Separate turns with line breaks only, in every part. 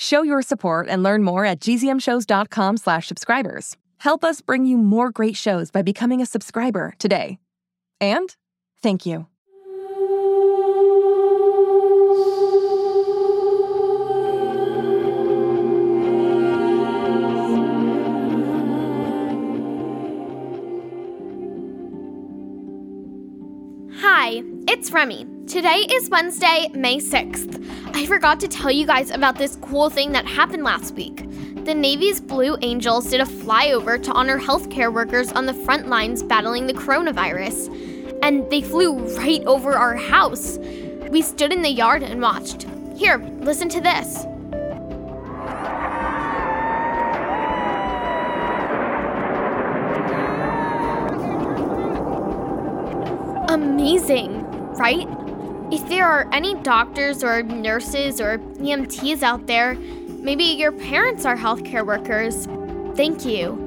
Show your support and learn more at gzmshows.com slash subscribers. Help us bring you more great shows by becoming a subscriber today. And thank you.
Hi, it's Remy. Today is Wednesday, May 6th. I forgot to tell you guys about this cool thing that happened last week. The Navy's Blue Angels did a flyover to honor healthcare workers on the front lines battling the coronavirus. And they flew right over our house. We stood in the yard and watched. Here, listen to this. Amazing, right? If there are any doctors or nurses or EMTs out there, maybe your parents are healthcare workers. Thank you.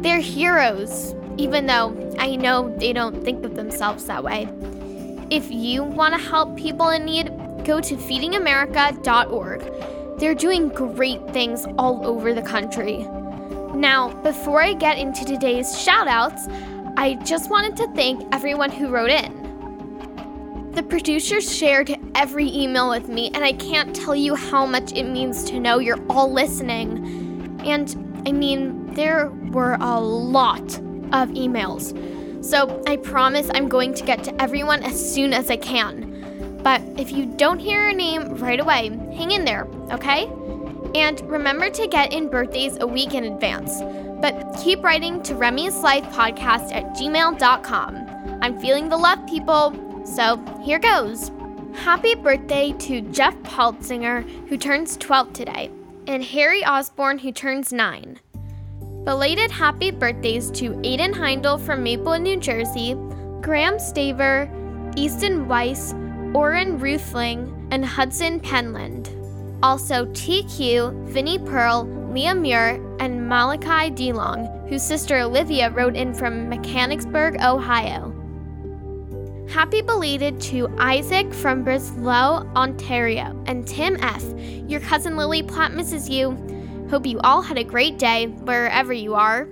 They're heroes, even though I know they don't think of themselves that way. If you want to help people in need, go to feedingamerica.org. They're doing great things all over the country. Now, before I get into today's shoutouts, I just wanted to thank everyone who wrote in. The producers shared every email with me, and I can't tell you how much it means to know you're all listening. And I mean, there were a lot of emails. So I promise I'm going to get to everyone as soon as I can. But if you don't hear your name right away, hang in there, okay? And remember to get in birthdays a week in advance. But keep writing to Remy's Life Podcast at gmail.com. I'm feeling the love, people. So here goes. Happy birthday to Jeff Paltzinger, who turns 12 today, and Harry Osborne, who turns 9. Belated happy birthdays to Aiden Heindel from Maple, New Jersey, Graham Staver, Easton Weiss, Oren Ruthling, and Hudson Penland. Also, TQ, Vinnie Pearl, Liam Muir, and Malachi DeLong, whose sister Olivia wrote in from Mechanicsburg, Ohio. Happy belated to Isaac from Breslau, Ontario, and Tim F. Your cousin Lily Platt misses you. Hope you all had a great day wherever you are.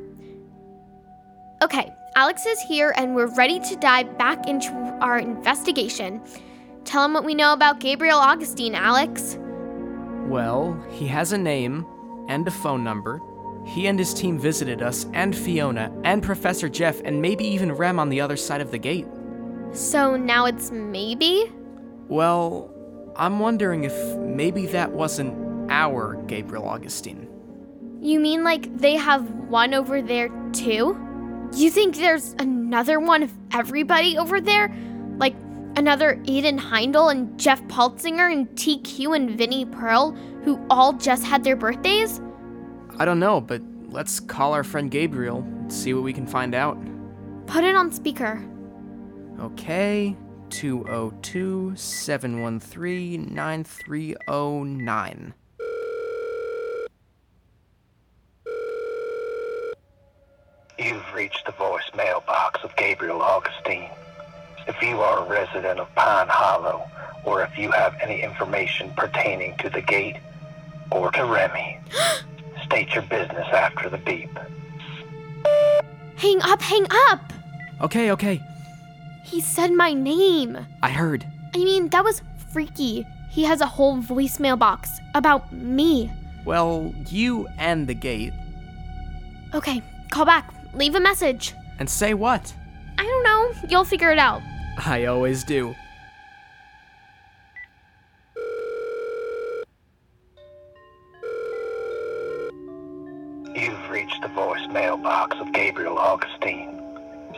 Okay, Alex is here and we're ready to dive back into our investigation. Tell him what we know about Gabriel Augustine, Alex.
Well, he has a name and a phone number. He and his team visited us and Fiona and Professor Jeff and maybe even Rem on the other side of the gate.
So now it's maybe?
Well, I'm wondering if maybe that wasn't our Gabriel Augustine.
You mean like they have one over there too? You think there's another one of everybody over there? Like another Aiden Heindel and Jeff Paltzinger and TQ and Vinnie Pearl who all just had their birthdays?
I don't know, but let's call our friend Gabriel and see what we can find out.
Put it on speaker.
Okay, 202 713 9309.
You've reached the voicemail box of Gabriel Augustine. If you are a resident of Pine Hollow, or if you have any information pertaining to the gate or to Remy, state your business after the beep.
Hang up, hang up!
Okay, okay,
He said my name.
I heard.
I mean, that was freaky. He has a whole voicemail box about me.
Well, you and the gate.
Okay, call back. Leave a message.
And say what?
I don't know. You'll figure it out.
I always do.
You've reached the voicemail box of Gabriel Augustine.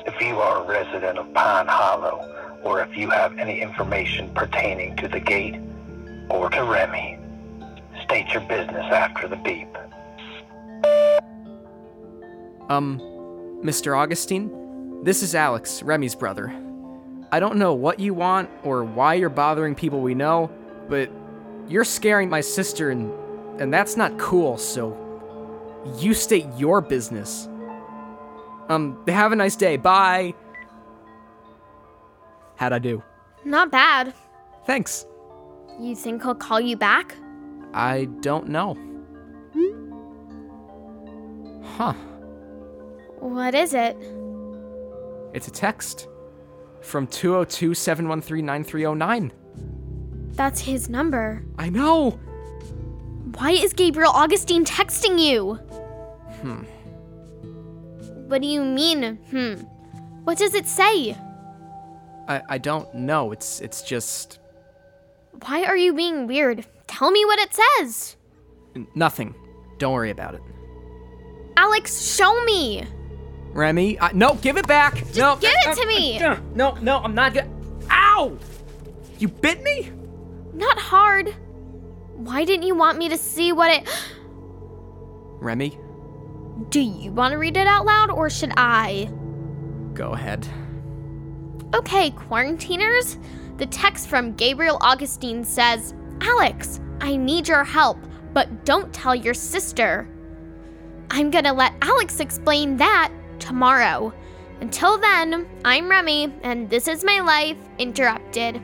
If you are a resident of Pine Hollow, or if you have any information pertaining to the gate or to Remy, state your business after the beep.
Um, Mr. Augustine, this is Alex, Remy's brother. I don't know what you want or why you're bothering people we know, but you're scaring my sister and and that's not cool, so you state your business. Um, have a nice day. Bye. How'd I do?
Not bad.
Thanks.
You think he'll call you back?
I don't know. Huh.
What is it?
It's a text from 202 713 9309.
That's his number.
I know!
Why is Gabriel Augustine texting you?
Hmm.
What do you mean, hmm? What does it say?
I, I don't know. It's it's just
Why are you being weird? Tell me what it says.
n- nothing. Don't worry about it.
Alex, show me.
Remy, I, no, give it back. no,
give it to me.
uh, no, no, I'm not gonna. Ow! You bit me?
Not hard. Why didn't you want me to see what it.
Remy,
Do you want to read it out loud or should I?
go ahead.
Okay, quarantiners. The text from Gabriel Augustine says Alex, I need your help, but don't tell your sister. I'm gonna let Alex explain that tomorrow. Until then, I'm Remy, and this is my life interrupted.